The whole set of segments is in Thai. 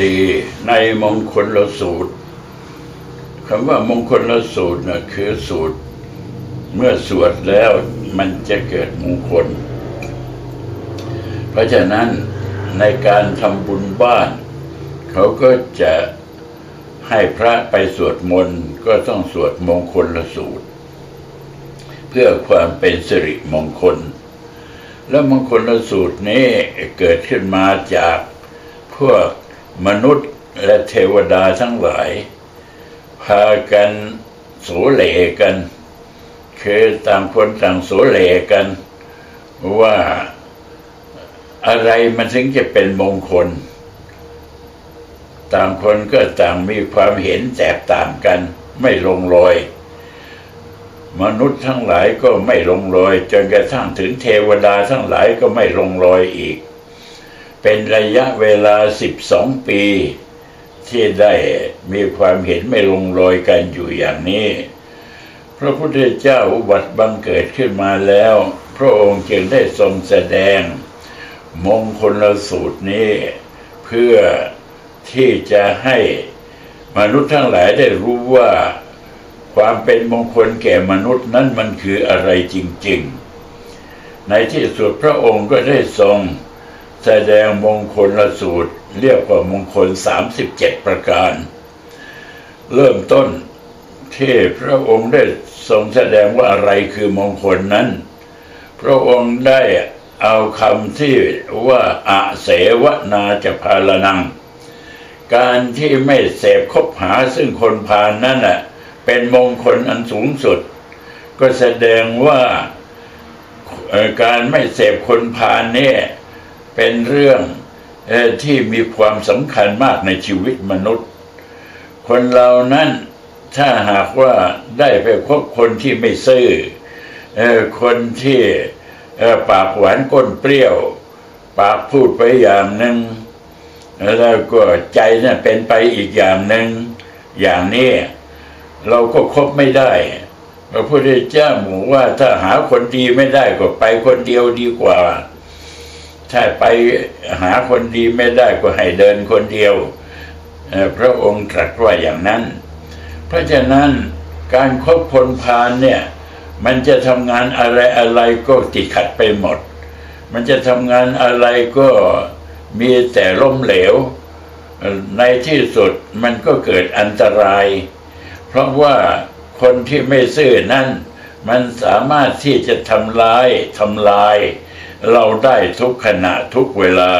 ดีในมงคลละสูตรคำว่ามงคลละสูตรนะคือสูตร เมื่อสวดแล้วมันจะเกิดมงคล เพราะฉะนั้นในการทำบุญบ้าน เขาก็จะให้พระไปสวดมนต์ก็ต้องสวดมงคลละสูตร เพื่อความเป็นสิริมงคล แล้วมงคลละสูตรนี้เกิดขึ้นมาจากพวก มนุษย์และเทวดาทั้งหลาย พากันโสเลกันคือต่างคนต่างโสเลกัน ว่าอะไรมันถึงจะเป็นมงคล ต่างคนก็ต่างมีความเห็นแตกต่างกัน ไม่ลงรอย มนุษย์ทั้งหลายก็ไม่ลงรอย จนกระทั่งถึงเทวดาทั้งหลายก็ไม่ลงรอยอีก เป็นระยะเวลาสิบสองปี ที่ได้มีความเห็นไม่ลงรอยกันอยู่อย่างนี้ พระพุทธเจ้าอุบัติบังเกิดขึ้นมาแล้ว พระองค์จึงได้ทรงแสดง มงคลสูตรนี้ เพื่อที่จะให้มนุษย์ทั้งหลายได้รู้ว่าความเป็นมงคลแก่มนุษย์นั้นมันคืออะไรจริง ๆ ในที่สุดพระองค์ก็ได้ทรง แสดงมงคลละสูตร เรียกว่ามงคล 37 ประการ เริ่มต้นที่พระองค์ได้ทรงแสดงว่าอะไรคือมงคลนั้น พระองค์ได้เอาคำที่ว่าอาเสวนาจะพาลนัง การที่ไม่เสพคบหาซึ่งคนพาลนั่นแหะเป็นมงคลอันสูงสุด ก็แสดงว่าการไม่เสพคนพาลเนี่ย เป็นเรื่องที่มีความสำคัญมากในชีวิตมนุษย์ คนเรานั้นถ้าหากว่าได้ไปพบคนที่ไม่ซื่อคนที่ปากหวานก้นเปรี้ยว ปากพูดไปอย่างหนึ่งแล้วก็ใจเนี่ยเป็นไปอีกอย่างหนึ่งอย่างนี้เราก็คบไม่ได้พระพุทธเจ้าหมูว่าถ้าหาคนดีไม่ได้ก็ไปคนเดียวดีกว่า ถ้าไปหาคนดีไม่ได้ก็ให้เดินคนเดียวพระองค์ตรัสว่าอย่างนั้น เพราะฉะนั้นการคบคนพาลเนี่ยมันจะทำงานอะไรอะไรก็ติดขัดไปหมด มันจะทำงานอะไรก็มีแต่ล้มเหลว ในที่สุดมันก็เกิดอันตราย เพราะว่าคนที่ไม่ซื่อนั่นมันสามารถที่จะทำลายทำลาย เราได้ทุกขณะทุกเวลา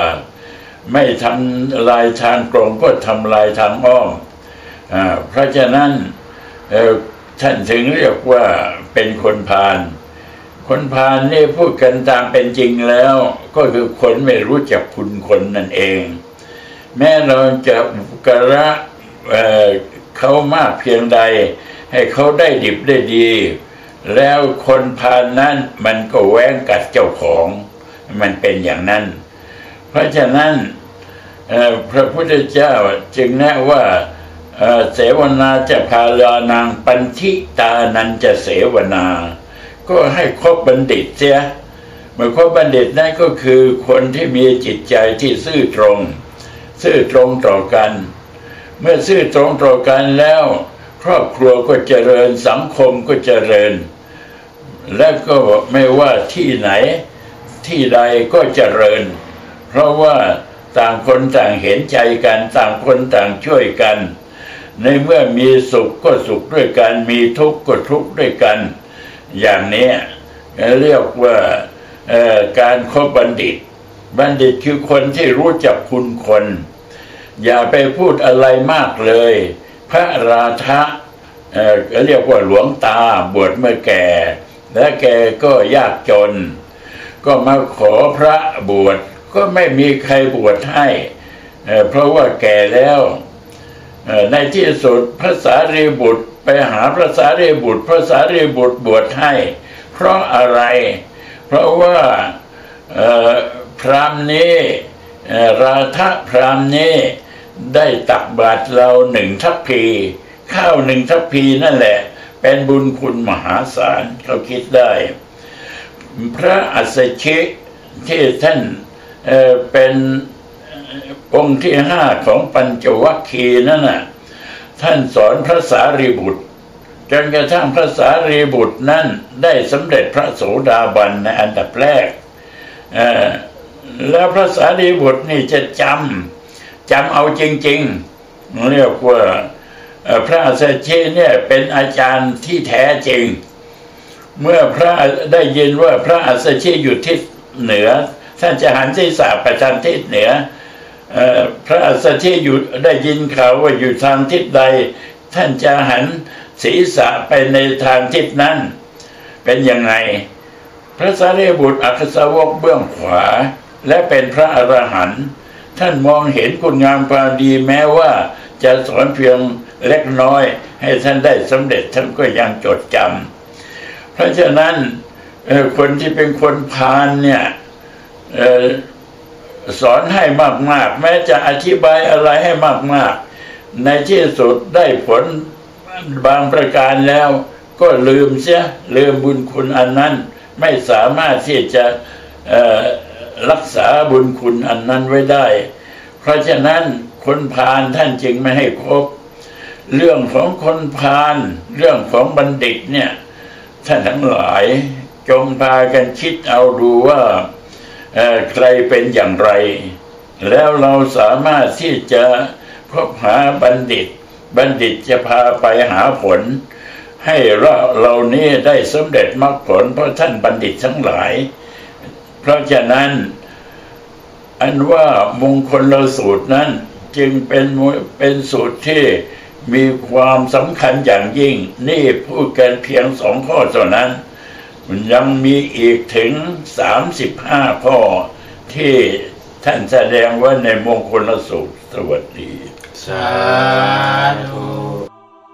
ไม่ทำลายทางตรงก็ทำลายทางอ้อมอเพราะฉะนั้นท่านถึงเรียกว่าเป็นคนพาลคนพาลนี่พูดกันตามเป็นจริงแล้ว ก็คือคนไม่รู้จักคุณคนนั่นเอง แม้เราจะอุปการะเเขามากเพียงใด ให้เขาได้ดิบได้ดี แล้วคนพาลนั้นมันก็แว้งกัดเจ้าของ มันเป็นอย่างนั้น เพราะฉะนั้นพระพุทธเจ้าจึงแนะว่าเสวนาจะพาลานางปันทิตานันจะเสวนา ก็ให้ครบบัณฑิตเสียเมื่อครบบัณฑิตนั่นก็คือคนที่มีจิตใจที่ซื่อตรง ซื่อตรงต่อกัน เมื่อซื่อตรงต่อกันแล้ว ครอบครัวก็เจริญสังคมก็เจริญ และก็ไม่ว่าที่ไหน ที่ใดก็เจริญ เพราะว่าต่างคนต่างเห็นใจกัน ต่างคนต่างช่วยกัน ในเมื่อมีสุขก็สุขด้วยกัน มีทุกข์ก็ทุกข์ด้วยกัน อย่างนี้เรียกว่าการคบบัณฑิต บัณฑิตคือคนที่รู้จักคุณคน อย่าไปพูดอะไรมากเลย พระราธะเรียกว่าหลวงตาบวชเมื่อแก่ และแกก็ยากจน ก็มาขอพระบวชก็ไม่มีใครบวชให้ เพราะว่าแก่แล้ว ในที่สุดพระสารีบุตรไปหาพระสารีบุตร พระสารีบุตรบวชให้ เพราะอะไร เพราะว่าพรามนี้ราธะพรามนี้ได้ตักบาตรเราหนึ่งทัพพีข้าวหนึ่งทัพพีนั่นแหละ เป็นบุญคุณมหาศาลเขาคิดได้ พระอัสชิที่ท่านเเป็นองค์ที่ห้าของปัญจวัคคีย์นั่นน่ะท่านสอนพระสารีบุตรจนกระทั่งพระสารีบุตรนั้นได้สำเร็จพระโสดาบันในอันดับแรก แล้วพระสารีบุตรนี่จะจำจำเอาจริงๆ เรียกว่าพระอัสสชิเนี่ยเป็นอาจารย์ที่แท้จริง เมื่อพระได้ยินว่าพระอัสชิอยู่ทิศเหนือ ท่านจะหันศีรษะไปทางทิศเหนืออพระอัสชิอยู่ได้ยินข่าวว่าอยู่ทางทิศใด ท่านจะหันศีรษะไปในทางทิศนั้น เป็นยังไง พระสารีบุตรอักษาวกเบื้องขวา และเป็นพระอรหันต์ท่านมองเห็นคุณงามความดีแม้ว่าจะสอนเพียงเล็กน้อย ให้ท่านได้สำเร็จท่านก็ยังจดจำ เพราะฉะนั้นคนที่เป็นคนพาลเนี่ยสอนให้มาก ๆ แม้จะอธิบายอะไรให้มาก ๆ ในที่สุดได้ผลบางประการแล้ว ก็ลืมเสียลืมบุญคุณอันนั้น ไม่สามารถที่จะรักษาบุญคุณอันนั้นไว้ได้ เพราะฉะนั้นคนพาลท่านจึงไม่ให้ครบ เรื่องของคนพาลเรื่องของบัณฑิตเนี่ย ท่านทั้งหลาย จงพากันคิดเอาดูว่าใครเป็นอย่างไร แล้วเราสามารถที่จะพบหาบัณฑิต บัณฑิตจะพาไปหาผล ให้เราเรานี้ได้สำเร็จมรรคผลเพราะท่านบัณฑิตทั้งหลาย เพราะฉะนั้น อันว่ามงคลเราสูตรนั้นจึงเป็นมเป็นสูตรที่ มีความสำคัญอย่างยิ่ง นี่พูดกันเพียงสองข้อเท่านั้น ยังมีอีกถึงสามสิบห้าข้อที่ท่านแสดงว่าในมงคลสูตรสวัสดี สาธุ